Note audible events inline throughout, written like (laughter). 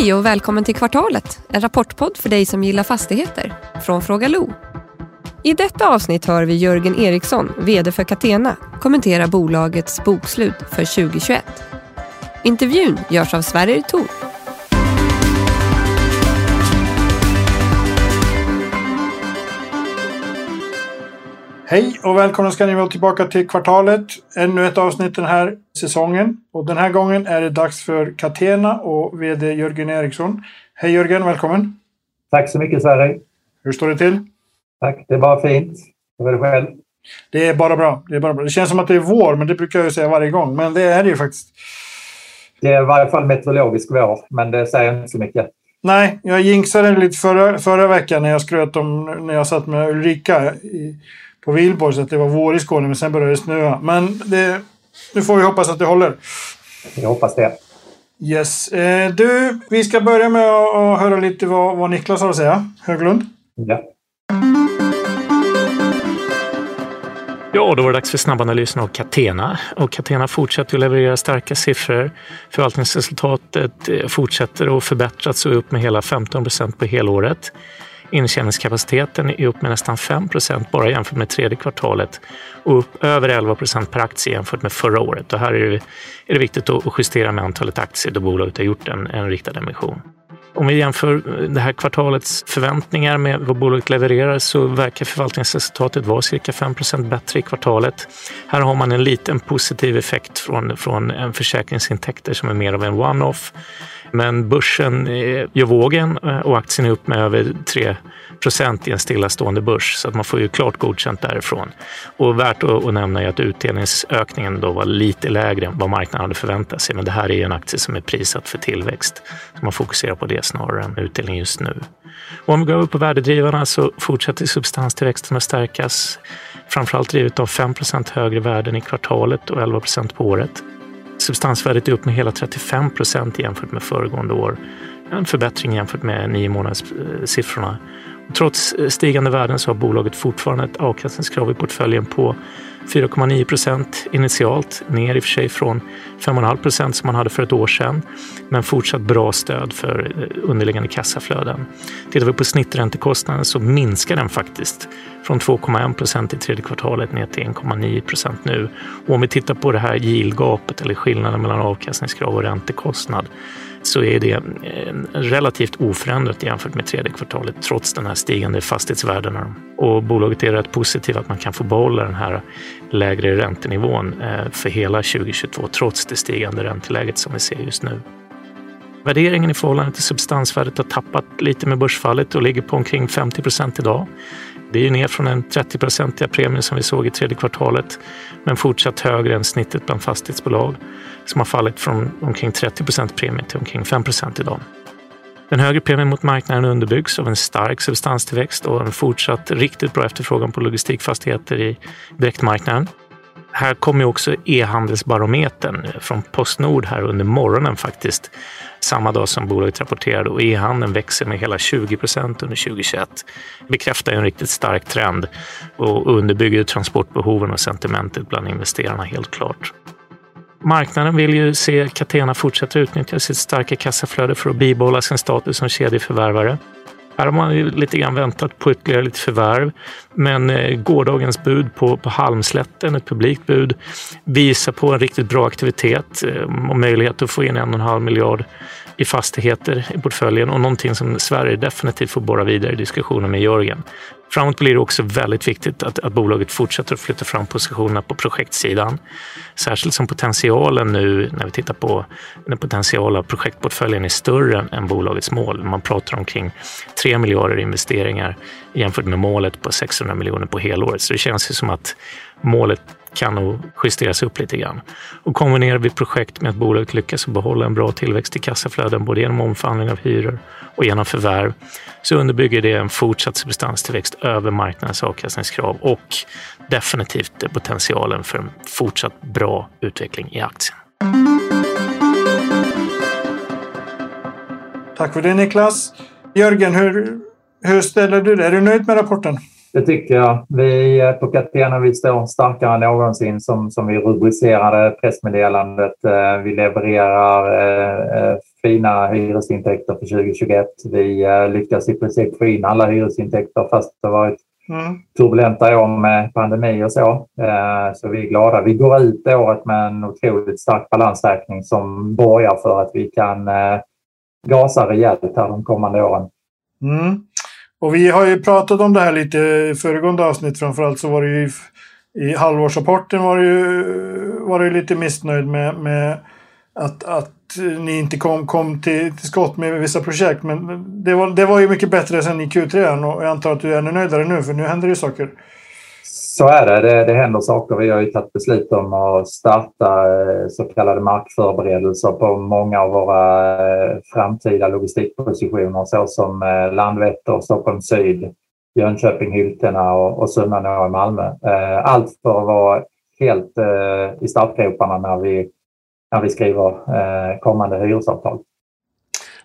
Hej och välkommen till Kvartalet, en rapportpodd för dig som gillar fastigheter, från Fråga Lo. I detta avsnitt hör vi Jörgen Eriksson, VD för Catena, kommentera bolagets bokslut för 2021. Intervjun görs av Sverrir Thor. Hej och välkomna ska ni vara tillbaka till Kvartalet. Ännu ett avsnitt den här säsongen. Och den här gången är det dags för Catena och VD Jörgen Eriksson. Hej Jörgen, välkommen! Tack så mycket Sverre! Hur står det till? Tack, det är bara fint. Hur är det själv? Det är bara bra. Det är bara bra. Det känns som att det är vår, men det brukar jag ju säga varje gång. Men det är det ju faktiskt. Det är i varje fall meteorologisk vår, men det säger inte så mycket. Nej, jag jinxade lite förra, förra veckan när jag skröt om när jag satt med Ulrika i, på Vilborg så att det var vår i Skåne, men sen började det snöa. Men det, nu får vi hoppas att det håller. Jag hoppas det. Yes. Eh, du, vi ska börja med att, att höra lite vad, vad Niklas har att säga. Höglund. Ja. Ja, då var det dags för snabbanalysen av Catena. Och Catena fortsätter att leverera starka siffror. Förvaltningsresultatet eh, fortsätter att förbättras och är upp med hela 15 procent på helåret. Intjäningskapaciteten är upp med nästan 5 procent bara jämfört med tredje kvartalet och upp över 11 procent per aktie jämfört med förra året. Och här är det, är det viktigt att justera med antalet aktier då bolaget har gjort en, en riktad emission. Om vi jämför det här kvartalets förväntningar med vad bolaget levererar så verkar förvaltningsresultatet vara cirka 5% bättre i kvartalet. Här har man en liten positiv effekt från, från en försäkringsintäkter som är mer av en one-off. Men börsen gör vågen eh, och aktien är upp med över 3 procent i en stillastående börs, så att man får ju klart godkänt därifrån. Och värt att, nämna är att utdelningsökningen då var lite lägre än vad marknaden hade förväntat sig, men det här är en aktie som är prissatt för tillväxt. Så man fokuserar på det snarare än utdelning just nu. Och om vi går över på värdedrivarna så fortsätter substanstillväxten att stärkas, framförallt drivet av 5% högre värden i kvartalet och 11% på året. Substansvärdet är upp med hela 35 procent jämfört med föregående år. En förbättring jämfört med nio månaders eh, siffrorna. Trots eh, stigande värden så har bolaget fortfarande ett avkastningskrav i portföljen på 4,9 procent initialt, ner i och för sig från 5,5 procent som man hade för ett år sedan, men fortsatt bra stöd för eh, underliggande kassaflöden. Tittar vi på snitträntekostnaden så minskar den faktiskt från 2,1 procent i tredje kvartalet ner till 1,9 procent nu. Och om vi tittar på det här yieldgapet eller skillnaden mellan avkastningskrav och räntekostnad så är det eh, relativt oförändrat jämfört med tredje kvartalet trots den här stigande fastighetsvärdena. Och bolaget är rätt positivt att man kan få behålla den här lägre räntenivån eh, för hela 2022 trots det stigande ränteläget som vi ser just nu. Värderingen i förhållande till substansvärdet har tappat lite med börsfallet och ligger på omkring 50 procent idag. Det är ner från den 30-procentiga premien som vi såg i tredje kvartalet, men fortsatt högre än snittet bland fastighetsbolag som har fallit från omkring 30 procent premie till omkring 5 procent idag. Den högre premien mot marknaden underbyggs av en stark substanstillväxt och en fortsatt riktigt bra efterfrågan på logistikfastigheter i direktmarknaden. Här kommer också e-handelsbarometern från Postnord här under morgonen faktiskt. Samma dag som bolaget rapporterade och e-handeln växer med hela 20 procent under 2021. Det bekräftar en riktigt stark trend och underbygger transportbehoven och sentimentet bland investerarna helt klart. Marknaden vill ju se Catena fortsätta utnyttja sitt starka kassaflöde för att bibehålla sin status som kedjeförvärvare. Här har man ju lite grann väntat på ytterligare lite förvärv. Men eh, gårdagens bud på, på Halmslätten, ett publikt bud, visar på en riktigt bra aktivitet eh, och möjlighet att få in en och en halv miljard i fastigheter i portföljen och någonting som Sverige definitivt får borra vidare i diskussionen med Jörgen. Framåt blir det också väldigt viktigt att, att bolaget fortsätter att flytta fram positionerna på projektsidan. Särskilt som potentialen nu, när vi tittar på den potentiala projektportföljen, är större än bolagets mål. Man pratar om kring 3 miljarder investeringar jämfört med målet på 600 miljoner på helåret. Så det känns ju som att målet kan nog justeras upp lite grann. Och kombinerar vi projekt med att bolaget lyckas behålla en bra tillväxt i kassaflöden både genom omförhandling av hyror och genom förvärv så underbygger det en fortsatt substanstillväxt över marknadens avkastningskrav och definitivt potentialen för en fortsatt bra utveckling i aktien. Tack för det Niklas. Jörgen, hur, hur ställer du dig? Är du nöjd med rapporten? Det tycker jag. Vi på Catena vi står starkare än någonsin som, som vi rubricerade pressmeddelandet. Eh, vi levererar eh, fina hyresintäkter för 2021. Vi lyckas i princip få in alla hyresintäkter fast det varit mm. turbulenta år med pandemi och så. Så vi är glada. Vi går ut året med en otroligt stark balansräkning som borgar för att vi kan gasa rejält här de kommande åren. Mm. Och vi har ju pratat om det här lite i föregående avsnitt. Framförallt så var det ju i halvårsrapporten var det ju, var det lite missnöjd med, med att, att ni inte kom, kom till, till skott med vissa projekt. Men det var, det var ju mycket bättre sen i Q3 och jag antar att du är ännu nöjdare nu för nu händer det ju saker. Så är det. det. Det händer saker. Vi har ju tagit beslut om att starta eh, så kallade markförberedelser på många av våra eh, framtida logistikpositioner såsom eh, Landvetter, Stockholm Syd, Jönköping, Hyltena och Sunnanå i Malmö. Allt för att vara helt i startgroparna när vi, när vi skriver kommande hyresavtal.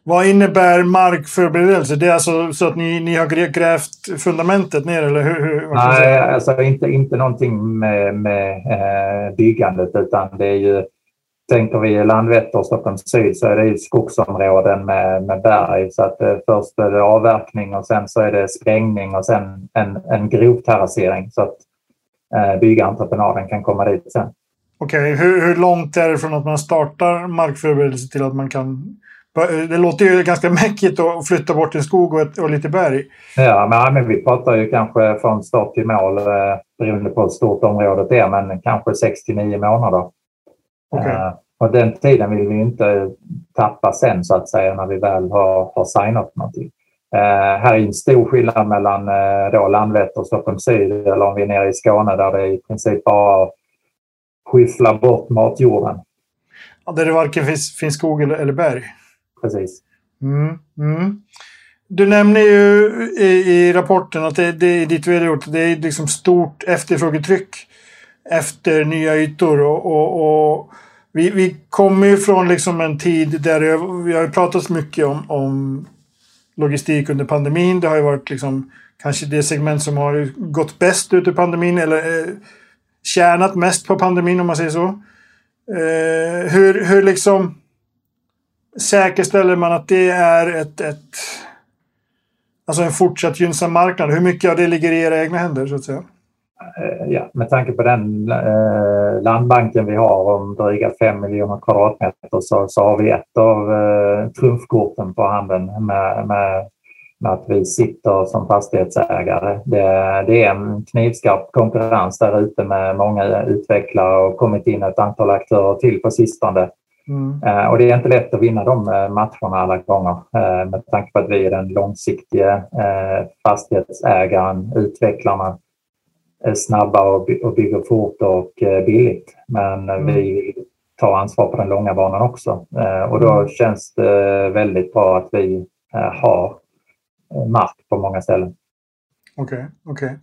Vad innebär markförberedelse? Det är alltså så att ni, ni har grävt fundamentet ner eller hur? hur Nej, alltså inte, inte någonting med, med eh, byggandet utan det är ju Tänker vi Landvetter och Stockholm syd så är det ju skogsområden med, med berg. Så att eh, först är det avverkning och sen så är det sprängning och sen en, en grovterrassering så att eh, byggentreprenaden kan komma dit sen. Okej, okay. hur, hur långt är det från att man startar markförberedelse till att man kan det låter ju ganska (laughs) mäckigt att flytta bort en skog och, ett, och lite berg. Ja, men, vi pratar ju kanske från start till mål eh, beroende på hur stort området är, men kanske 6 till 9 månader. Okay. Uh, och den tiden vill vi inte tappa sen så att säga när vi väl har, har signat någonting. Uh, här är en stor skillnad mellan uh, då Landvetter och Stockholm syd eller om vi är nere i Skåne där det i princip bara skyffla bort matjorden. Ja, där det varken finns, finns skog eller, eller berg? Precis. Mm, mm. Du nämner ju i, i rapporten att det, det är ditt vd det är liksom stort efterfrågetryck efter nya ytor. och, och, och vi, vi kommer ju från liksom en tid där det, vi har pratat mycket om, om logistik under pandemin. Det har ju varit liksom kanske det segment som har gått bäst ut ur pandemin eller eh, tjänat mest på pandemin om man säger så. Eh, hur, hur liksom säkerställer man att det är ett, ett alltså en fortsatt gynnsam marknad? Hur mycket av det ligger i era egna händer så att säga? Eh, ja, med tanke på den eh, landbanken vi har om dryga 5 miljoner kvadratmeter så, så har vi ett av eh, trumfkorten på handen med, med, med, att vi sitter som fastighetsägare. Det, det är en knivskarp konkurrens där ute med många utvecklare och kommit in ett antal aktörer till på sistone Mm. Eh, och det är inte lätt att vinna de eh, matcherna alla gånger eh, med tanke på att vi är den långsiktiga fastighetsägaren, utvecklarna, snabba och bygger fort och billigt. Men mm. vi vill ta ansvar på den långa banan också. Och då mm. känns det väldigt bra att vi har mark på många ställen. Okej, okay, okej. Okay.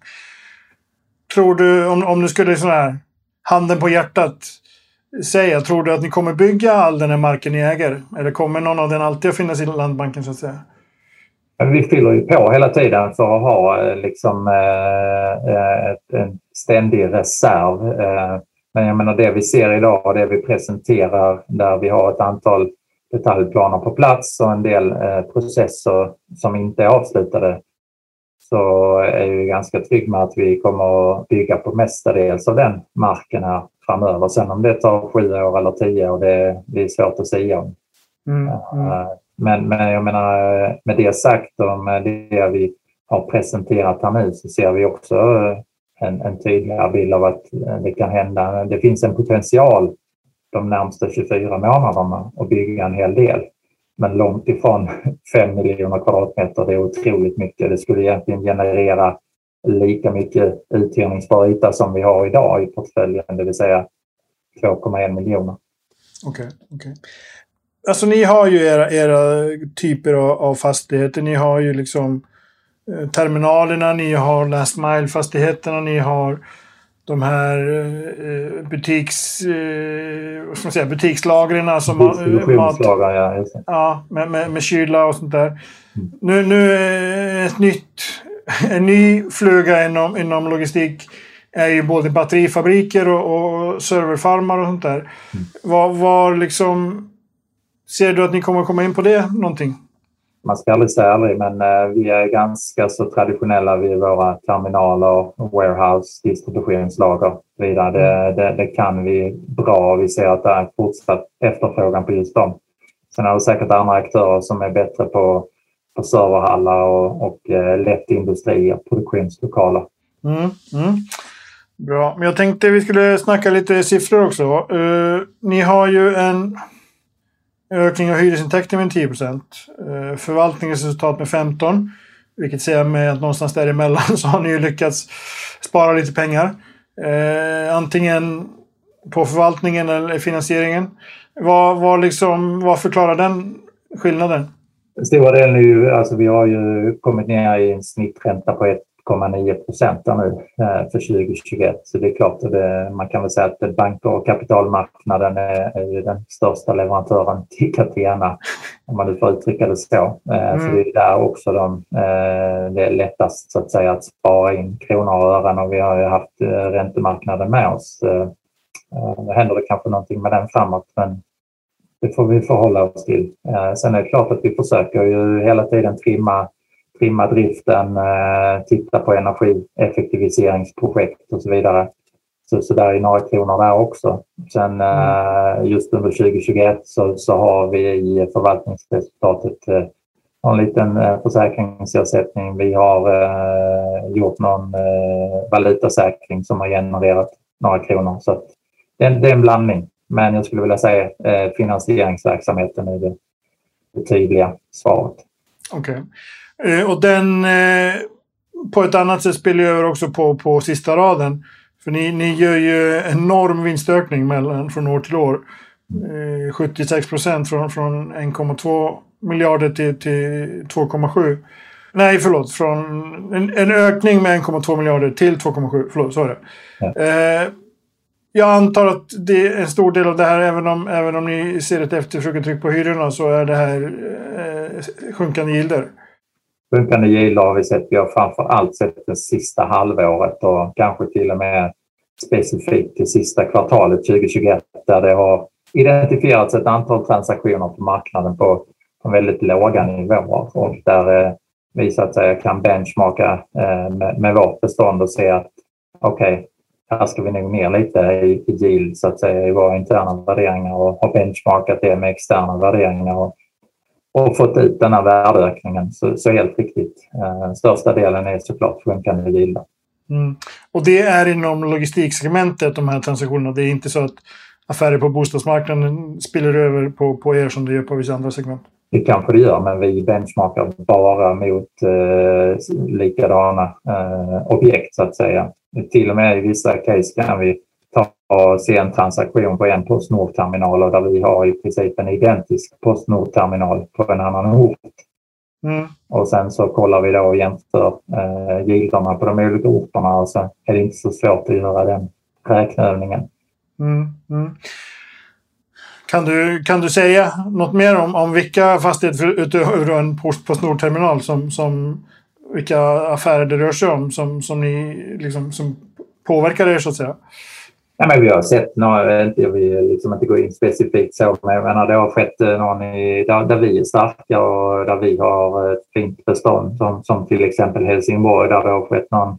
Tror du, om, om du skulle sån här, handen på hjärtat, säga, tror du att ni kommer bygga all den här marken ni äger? Eller kommer någon av den alltid att finnas i landbanken så att säga? Vi fyller ju på hela tiden för att ha eh, liksom, eh, eh en ständig reserv. Eh. Men jag menar det vi ser idag och det vi presenterar där vi har ett antal detaljplaner på plats och en del processer som inte är avslutade så är jag ganska trygg med att vi kommer att bygga på mestadels av den marken här framöver. Sen om det tar sju år eller tio år, det, det är svårt att säga om. Mm, mm. Men, men jag menar, med det sagt och med det vi har presenterat här nu så ser vi också en, en tydligare bild av att det kan hända. Det finns en potential de närmaste 24 månaderna att bygga en hel del. Men långt ifrån (laughs) 5 miljoner kvadratmeter, det är otroligt mycket. Det skulle egentligen generera lika mycket uthyrningsbar yta som vi har idag i portföljen, det vill säga 2,1 miljoner. Okej. Okay, okay. Alltså ni har ju era, era typer av, av, fastigheter. Ni har ju liksom eh, terminalerna, ni har last mile-fastigheterna, ni har de här eh, butiks, eh, vad ska man säga, butikslagren. Alltså mat, ja, ja med, med, med kyla och sånt där. Mm. Nu, nu ett nytt (laughs) en ny fluga inom, inom logistik är ju både batterifabriker och, och serverfarmar och sånt där. Mm. Vad, vad liksom... Ser du att ni kommer komma in på det någonting? Man ska aldrig säga aldrig, men eh, vi är ganska så traditionella vid våra terminaler, warehouse, distributionslager vidare. Det, mm. det, det, kan vi bra vi ser att det är fortsatt efterfrågan på just dem. Sen är det säkert andra aktörer som är bättre på, på serverhallar och, och eh, lätt industri och produktionslokaler. Mm, mm. Bra, men jag tänkte vi skulle snacka lite siffror också. Uh, ni har ju en ökning av hyresintäkter med 10 procent. Uh, förvaltningsresultat med 15 vilket säger med att någonstans däremellan (laughs) så har ni ju lyckats spara lite pengar. Uh, antingen på förvaltningen eller finansieringen. Vad, vad, liksom, vad förklarar den skillnaden? Stora delen är ju, alltså vi har ju kommit ner i en snittränta på 1,9 procent nu eh, för 2021. Så det är klart att man kan väl säga att banker och kapitalmarknaden är, är den största leverantören till Catena, om man nu får uttrycka det så. Mm. Så det är där också de, eh, det är lättast så att säga att spara in kronor och ören och vi har ju haft räntemarknaden med oss. Nu händer det kanske någonting med den framåt men det får vi förhålla oss till. Sen är det klart att vi försöker ju hela tiden trimma trimma driften, eh, titta på energieffektiviseringsprojekt och så vidare. Så, så där är några kronor där också. Sen mm. just under 2021 så, så har vi i förvaltningsresultatet eh, en liten försäkringsersättning. Vi har eh, gjort någon eh, valutasäkring som har genererat några kronor. Så det, det, är en blandning. Men jag skulle vilja säga eh, finansieringsverksamheten är det, det tydliga svaret. Okej. Okay. Eh, och den eh, på ett annat sätt spelar över också på, på sista raden. För ni, ni gör ju enorm vinstökning mellan, från år till år. 76 eh, procent från, från 1,2 miljarder till, till 2,7. Nej, förlåt. Från en, en ökning med 1,2 miljarder till 2,7. Förlåt, så är det. Ja. Jag antar att det är en stor del av det här, även om, även om ni ser ett efterfrågetryck på hyrorna, så är det här eh, sjunkande gilder. Sjunkande gilder har vi sett. Vi har framför allt sett det sista halvåret och kanske till och med specifikt det sista kvartalet 2021 där det har identifierats ett antal transaktioner på marknaden på, på väldigt låga nivåer och där eh, vi så att säga kan benchmarka eh, med, med vårt bestånd och se att okej, okay, här ska vi nog ner lite i, i yield så att säga i våra interna värderingar och har benchmarkat det med externa värderingar. Och och fått ut den här värdeökningen. Så, så helt riktigt. Eh, största delen är såklart sjunkande gilda. Mm. Och det är inom logistiksegmentet, de här transaktionerna. Det är inte så att affärer på bostadsmarknaden spiller över på, på er som det gör på vissa andra segment? Det kanske det gör, men vi benchmarkar bara mot eh, likadana eh, objekt så att säga. Till och med i vissa case kan vi ta se en transaktion på en Postnord-terminal och där vi har i princip en identisk Postnord-terminal på en annan ort. Mm. Och sen så kollar vi då och jämför eh, gilderna på de olika orterna och så är det inte så svårt att göra den räkneövningen. Mm. Mm. Kan, du, kan du säga något mer om, om vilka fastigheter utöver en Postnord-terminal som, som vilka affärer det rör sig om som, som, ni, liksom, som påverkar er så att säga? Ja, men vi har sett några, jag vill liksom inte gå in specifikt så, men menar, det har skett eh, någon i, där, där vi är starka och där vi har ett fint bestånd som, som till exempel Helsingborg där det har skett någon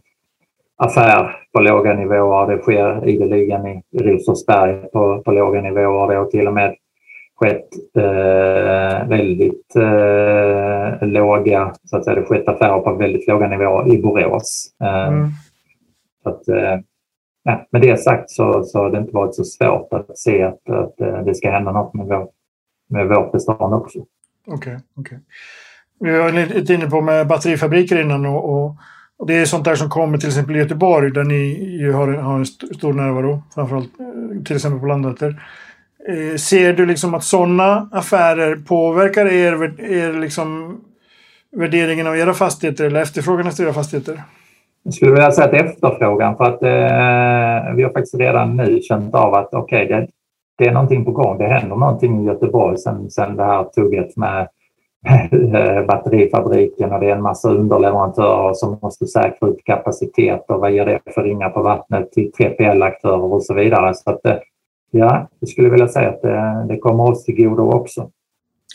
affär på låga nivåer. Det sker ideligen i Rosersberg på, på låga nivåer. Det har till och med skett eh, väldigt eh, låga, så att säga, det har skett affärer på väldigt låga nivåer i Borås. Eh, mm. så att, eh, ja, med det sagt så, så har det inte varit så svårt att se att, att eh, det ska hända något med, vår, med vårt bestånd också. Okej. Okay, okay. Vi var lite inne på med batterifabriker innan och, och, och, det är sånt där som kommer till exempel i Göteborg där ni ju har, har en stor närvaro, framförallt eh, till exempel på Landvetter. Eh, ser du liksom att sådana affärer påverkar er, er liksom värderingen av era fastigheter eller efterfrågan efter era fastigheter? Jag skulle vilja säga att efterfrågan för att eh, vi har faktiskt redan nu känt av att okej, okay, det, det, är någonting på gång. Det händer någonting i Göteborg sen, sen det här tugget med eh, batterifabriken och det är en massa underleverantörer som måste säkra upp kapacitet och vad ger det för ringar på vattnet till 3PL-aktörer och så vidare. Så att, eh, ja, jag skulle vilja säga att det, det kommer oss till godo också.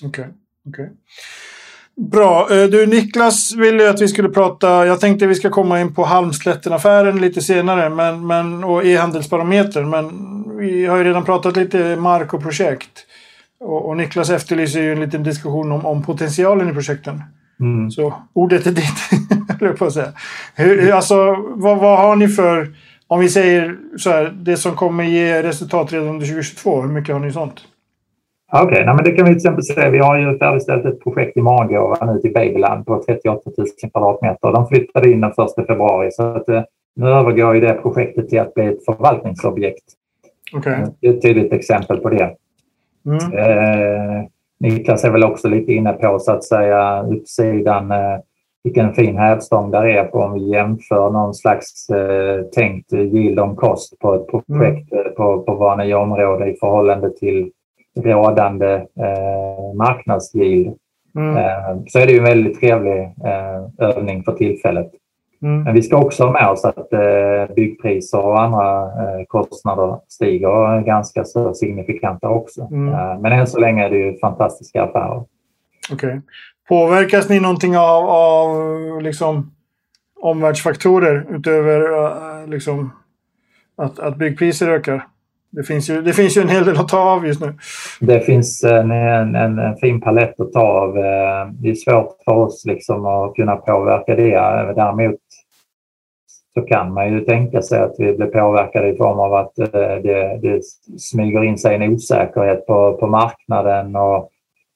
Okej. Okay. okay. Bra. Eh, du, Niklas ville att vi skulle prata, jag tänkte att vi ska komma in på Halmslätten-affären lite senare men, men, och e-handelsbarometern. Men vi har ju redan pratat lite mark och projekt. Och, och Niklas efterlyser ju en liten diskussion om, om potentialen i projekten. Mm. Så ordet är ditt, (laughs) höll på att säga. Hur, alltså, vad, vad har ni för, om vi säger så här, det som kommer ge resultat redan under 2022, hur mycket har ni sånt? Okej, okay, det kan vi till exempel se. Vi har ju färdigställt ett projekt i Magåva nu till Babyland på 38 000 kvadratmeter. De flyttade in den 1 februari så att, eh, nu övergår ju det projektet till att bli ett förvaltningsobjekt. Okay. Det är ett tydligt exempel på det. Mm. Eh, Niklas är väl också lite inne på så att säga uppsidan eh, vilken fin hävstång där är på om vi jämför någon slags eh, tänkt yield on cost på ett projekt mm. på, på våra nya områden i förhållande till rådande eh, marknadsyield. Mm. Eh, så är det ju en väldigt trevlig eh, övning för tillfället. Mm. Men vi ska också ha med oss att eh, byggpriser och andra eh, kostnader stiger ganska så signifikanta också. Mm. Eh, men än så länge är det ju fantastiska affärer. Okej. Okay. Påverkas ni någonting av, av liksom, omvärldsfaktorer utöver eh, liksom, att, att byggpriser ökar? Det finns, ju, det finns ju en hel del att ta av just nu. Det finns en, en, en fin palett att ta av. Eh, det är svårt för oss liksom att kunna påverka det. Eh, däremot så kan man ju tänka sig att vi blir påverkade i form av att det, det smyger in sig en osäkerhet på, på marknaden och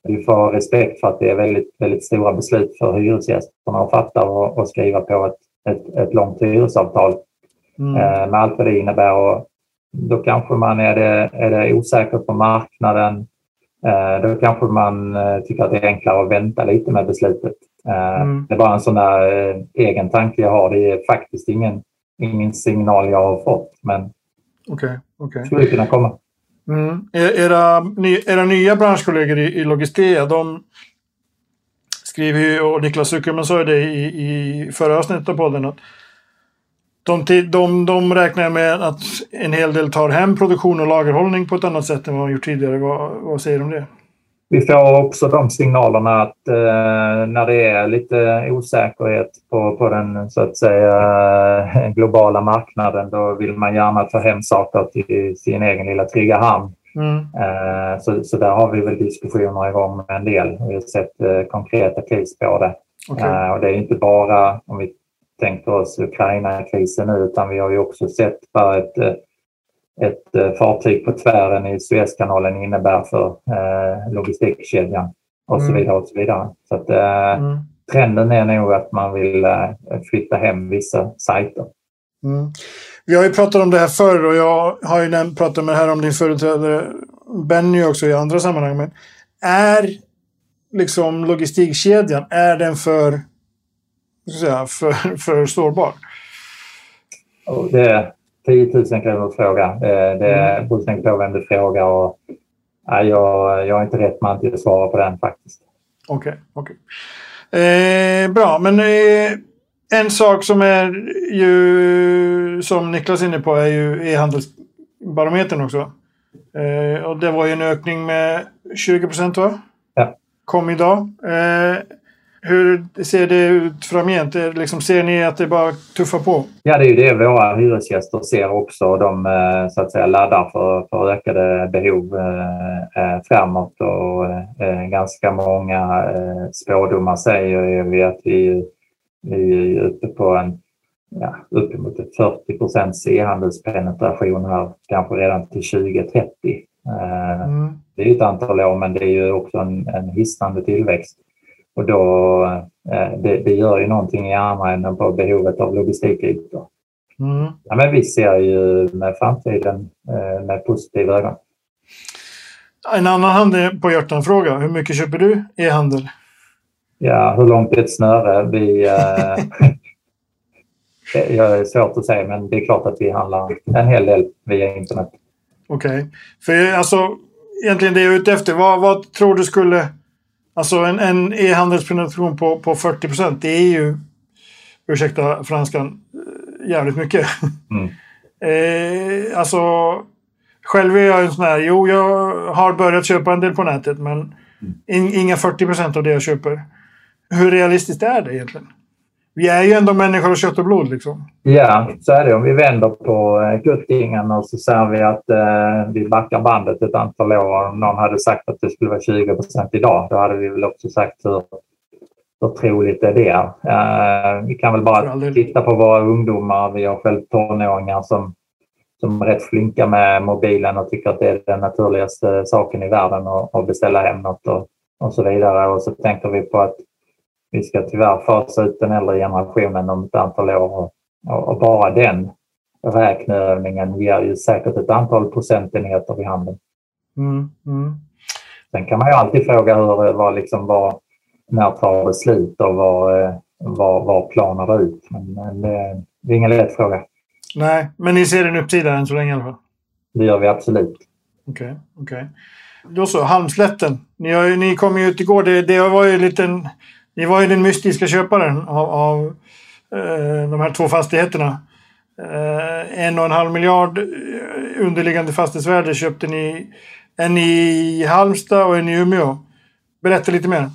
vi får respekt för att det är väldigt, väldigt stora beslut för hyresgästerna att fatta och, och skriva på ett, ett, ett långt hyresavtal mm. Eh, med allt vad det innebär. Och då kanske man är det, är det osäker på marknaden. Eh, då kanske man eh, tycker att det är enklare att vänta lite med beslutet. Eh, mm. Det är bara en sån där egen tanke jag har. Det är faktiskt ingen, ingen signal jag har fått. Men okay, okay. skulle kunna komma. Mm. E-, era, era nya branschkollegor i, i Logistea, de skriver ju, och Niklas Zuckerman sa ju det i, i förra avsnittet av podden, att de, de, de räknar med att en hel del tar hem produktion och lagerhållning på ett annat sätt än vad de gjort tidigare. Vad, vad säger du om det? Vi får också de signalerna att eh, när det är lite osäkerhet på, på den så att säga (laughs) globala marknaden då vill man gärna ta hem saker till sin egen lilla trygga hamn. Mm. Eh, så, så där har vi väl diskussioner igång med en del. Vi har sett eh, konkreta case på det. Okay. Eh, och det är inte bara om vi tänkt oss Ukraina-krisen nu utan vi har ju också sett vad ett, eh, ett eh, fartyg på tvären i Suezkanalen innebär för eh, logistikkedjan och så mm. vidare. Och så vidare. Så att, eh, mm. Trenden är nog att man vill eh, flytta hem vissa sajter. Mm. Vi har ju pratat om det här förr och jag har ju pratat med här om din företrädare Benny också i andra sammanhang. Men är liksom logistikkedjan, är den för säga, för, för sårbar? Det 10 000 kronors fråga. Eh, det är mm. fullständigt påvänd fråga och jag, jag är inte rätt man till att svara på den faktiskt. Okej, okay, okay, eh, bra, men eh, en sak som är ju som Niklas är inne på är ju e-handelsbarometern också. Eh, och det var ju en ökning med 20 procent va? Ja. Kom idag. Eh, hur ser det ut framgent? Liksom, ser ni att det bara tuffar på? Ja, det är ju det våra hyresgäster ser också. De eh, så att säga, laddar för, för ökade behov eh, eh framåt och eh, ganska många eh, spådomar säger vi att vi, vi är uppe på en ja, uppemot 40 procents e-handelspenetration här, kanske redan till 2030. Eh, mm. Det är ett antal år, men det är ju också en, en hisnande tillväxt. Och då, eh, det, det, gör ju någonting i andra änden på behovet av logistikytor. Mm. Ja, men vi ser ju med framtiden eh, med positiva ögon. En annan hand på hjärtan-fråga. Hur mycket köper du e-handel? Ja, hur långt är ett snöre? Vi, eh, (laughs) det är svårt att säga, men det är klart att vi handlar en hel del via internet. Okej. Okay. För alltså, egentligen det jag är ute efter, vad, vad tror du skulle Alltså en, en e-handelspenetration på, på 40 procent, det är ju, ursäkta franskan, jävligt mycket. (laughs) Mm. eh, alltså, själv är jag en sån här, jo jag har börjat köpa en del på nätet men mm. in, inga 40 procent av det jag köper. Hur realistiskt är det egentligen? Vi är ju ändå människor av kött och blod liksom. Ja, så är det. Om vi vänder på eh, guttingen och så säger vi att eh, vi backar bandet ett antal år. Om någon hade sagt att det skulle vara 20 procent idag, då hade vi väl också sagt hur, hur troligt är det? Eh, vi kan väl bara titta på våra ungdomar. Vi har själv tonåringar som, som är rätt flinka med mobilen och tycker att det är den naturligaste saken i världen att beställa hem något och, och så vidare. Och så tänker vi på att vi ska tyvärr fasa ut den äldre generationen om ett antal år och, och bara den räkneövningen ger ju säkert ett antal procentenheter vid handen. Mm, mm. Sen kan man ju alltid fråga hur, vad, liksom, vad, när tar det slut och vad, vad, vad planar det ut? Men, men det, det är ingen lätt fråga. Nej, men ni ser en uppsida än så länge i alla fall? Det gör vi absolut. Okej, okay, okej. Okay. Då så, Halmslätten. Ni, har, ni kom ju ut igår. Det, det var ju en liten ni var ju den mystiska köparen av, av eh, de här två fastigheterna. Eh, en och en halv miljard eh, underliggande fastighetsvärde köpte ni. En i Halmstad och en i Umeå. Berätta lite mer.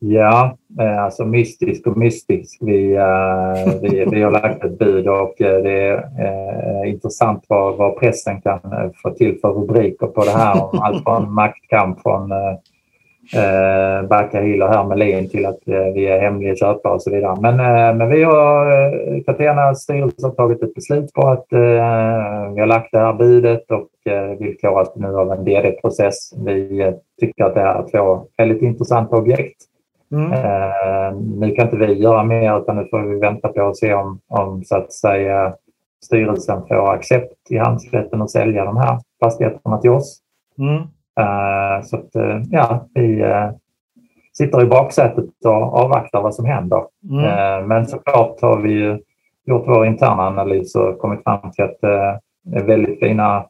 Ja, eh, alltså mystisk och mystisk. Vi, uh, vi, vi har lagt ett bud och det är uh, intressant vad, vad pressen kan få till för rubriker på det här. Allt från maktkamp från uh, eh, Backa Hill och Hermelin till att eh, vi är hemliga köpare och så vidare. Men, eh, men vi har, eh, styrelse har tagit ett beslut på att eh, vi har lagt det här budet och eh, villkorat nu av en DD-process. Vi eh, tycker att det är två väldigt intressanta objekt. Mm. Eh, nu kan inte vi göra mer utan nu får vi vänta på att se om, om så att säga styrelsen får accept i handelsrätten att sälja de här fastigheterna till oss. Mm. Eh, så att, eh, ja, vi eh, sitter i baksätet och avvaktar vad som händer. Mm. Men såklart har vi gjort vår interna analys och kommit fram till att det är väldigt fina,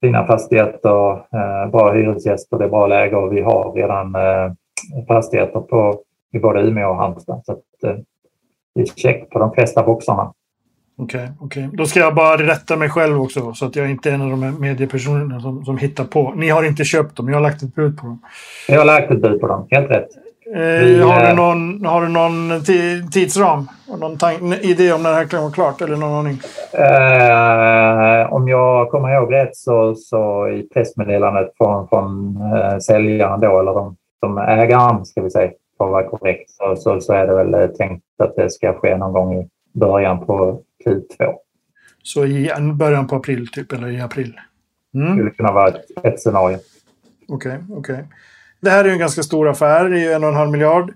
fina fastigheter, bra hyresgäster, det är bra läge och vi har redan fastigheter på, i både Umeå och Halmstad. Så att, det är check på de flesta boxarna. Okej, okay, okay, Då ska jag bara rätta mig själv också så att jag inte är en av de här mediepersonerna som, som hittar på. Ni har inte köpt dem, jag har lagt ett bud på dem. Jag har lagt ett bud på dem, helt rätt. Eh, Vi, har, du eh, någon, har du någon tidsram? Någon idé om när det här kan vara klart? Eller någon aning? Eh, om jag kommer ihåg rätt så, så i pressmeddelandet från, från eh, säljaren då, eller de, som ägaren ska vi säga, för att vara korrekt, så, så, så är det väl tänkt att det ska ske någon gång i början på Q2. Så i början på april typ, eller i april? Mm. Det skulle kunna vara ett, ett scenario. Okej, okay, okej. Okay. Det här är en ganska stor affär, det är en och en halv miljard.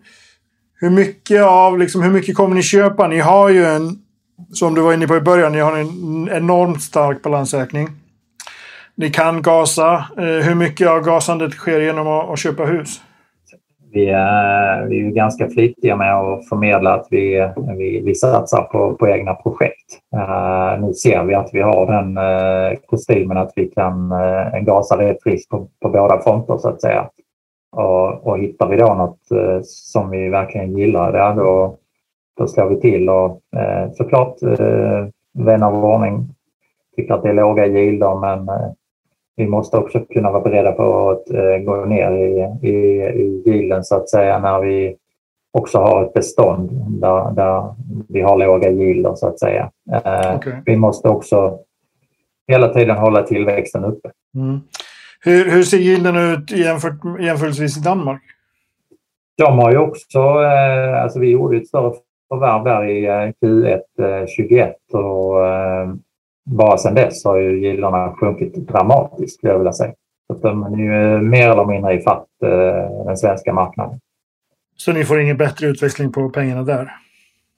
Hur mycket av, liksom, hur mycket kommer ni köpa? Ni har ju en, som du var inne på i början, ni har en enormt stark balansräkning. Ni kan gasa. Eh, hur mycket av gasandet sker genom att, att köpa hus? Vi är, vi är ganska flitiga med att förmedla att vi, vi, vi satsar på, på egna projekt. Uh, nu ser vi att vi har den uh, kostymen att vi kan uh, gasa rätt friskt på, på båda fronter så att säga. Och, och hittar vi då något uh, som vi verkligen gillar, där, då, då slår vi till och uh, såklart uh, vän av ordning tycker att det är låga gilder men vi måste också kunna vara beredda på att eh, gå ner i, i, i yielden så att säga när vi också har ett bestånd där, där vi har låga yielder så att säga. Eh, okay. Vi måste också hela tiden hålla tillväxten uppe. Mm. Hur, hur ser yielden ut jämfört, jämförelsevis i Danmark? De har ju också, eh, alltså vi gjorde ett större förvärv där i Q1 21 och bara sedan dess har ju gillorna sjunkit dramatiskt skulle jag vilja säga. Så de är ju mer eller mindre i fatt eh, den svenska marknaden. Så ni får ingen bättre utväxling på pengarna där?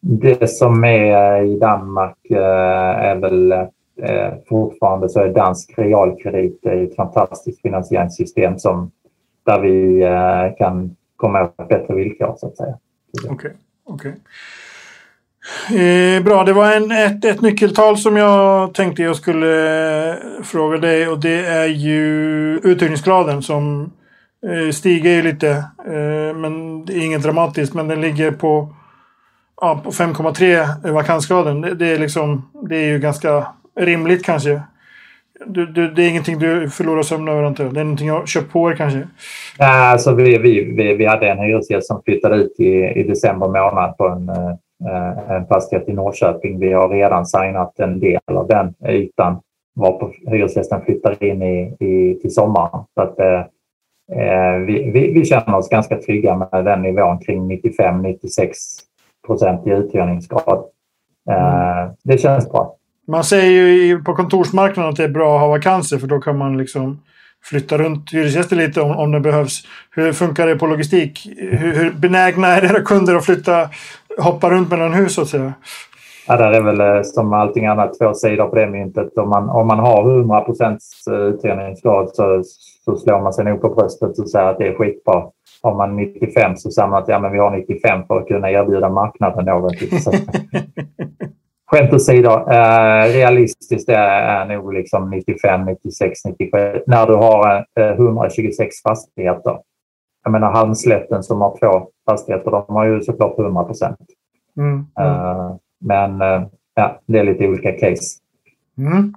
Det som är i Danmark eh, är väl eh, fortfarande så är dansk realkredit ett fantastiskt finansieringssystem som, där vi kan komma åt bättre villkor så att säga. Okej. Okay. okay. Eh, bra, det var en, ett, ett nyckeltal som jag tänkte jag skulle eh, fråga dig och det är ju uthyrningsgraden som eh, stiger ju lite. Eh, men det är inget dramatiskt. Men den ligger på, ja, på 5,3 eh, vakansgraden. Det, det, är liksom, det är ju ganska rimligt kanske. Du, du, det är ingenting du förlorar sömn över inte? Det är någonting jag köpt på er kanske? Nej, alltså vi, vi, vi, vi hade en hyresgäst som flyttade ut i, i december månad på en, eh, Eh, en fastighet i Norrköping. Vi har redan signat en del av den ytan varpå hyresgästen flyttar in i, i, till sommaren. Så att, eh, eh vi, vi, vi, känner oss ganska trygga med den nivån kring 95-96 procent i uthyrningsgrad. Eh, det känns bra. Man säger ju på kontorsmarknaden att det är bra att ha vakanser för då kan man liksom flytta runt hyresgäster lite om, om det behövs. Hur funkar det på logistik? Hur, hur benägna är era kunder att flytta, hoppa runt mellan hus så att säga? Ja, där är väl eh, som allting annat två sidor på det myntet. Om man, om man har 100 procents eh, uthyrningsgrad så, så slår man sig nog på bröstet och säger att det är skitbra. Har man 95 så säger man att ja, men vi har 95 för att kunna erbjuda marknaden något. (laughs) Skämt åsido, eh, realistiskt är, är nog liksom 95, 96, 97. När du har eh, 126 fastigheter. Jag menar Halmslätten som har två fastigheter, de har ju såklart 100 procent. Mm, mm. eh, men eh, ja, det är lite olika case. Mm.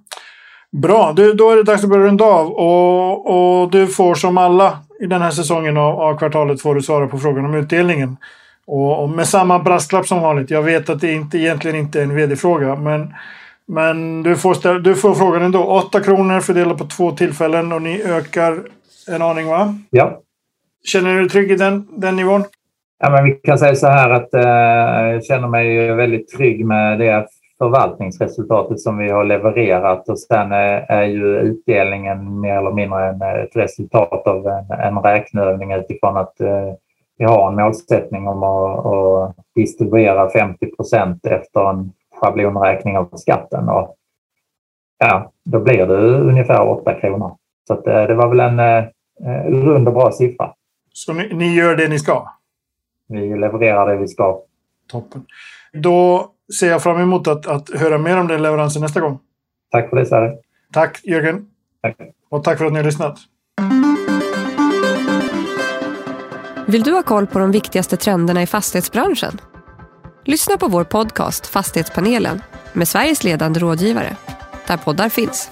Bra, du, då är det dags att börja runda av. Och, och du får som alla i den här säsongen av, av kvartalet får du svara på frågan om utdelningen. Och, och med samma brasklapp som vanligt. Jag vet att det inte, egentligen inte är en vd-fråga. Men, men du, får ställa, du får frågan ändå. 8 kronor fördelat på två tillfällen och ni ökar en aning va? Ja. Känner du dig trygg i den, den nivån? Ja, men vi kan säga så här att eh, jag känner mig väldigt trygg med det förvaltningsresultatet som vi har levererat och sen är, är ju utdelningen mer eller mindre en, eh, ett resultat av en, en räkneövning utifrån att eh, vi har en målsättning om att, att distribuera 50 procent efter en schablonräkning av skatten. Och, ja, då blir det ungefär 8 kronor. Så att, eh, det var väl en eh, rund och bra siffra. Så ni, ni gör det ni ska? vi levererar det vi ska. Toppen. Då ser jag fram emot att, att höra mer om den leveransen nästa gång. Tack för det, Sverre. Tack, Jörgen. Tack. Och tack för att ni har lyssnat. Vill du ha koll på de viktigaste trenderna i fastighetsbranschen? Lyssna på vår podcast Fastighetspanelen med Sveriges ledande rådgivare, där poddar finns.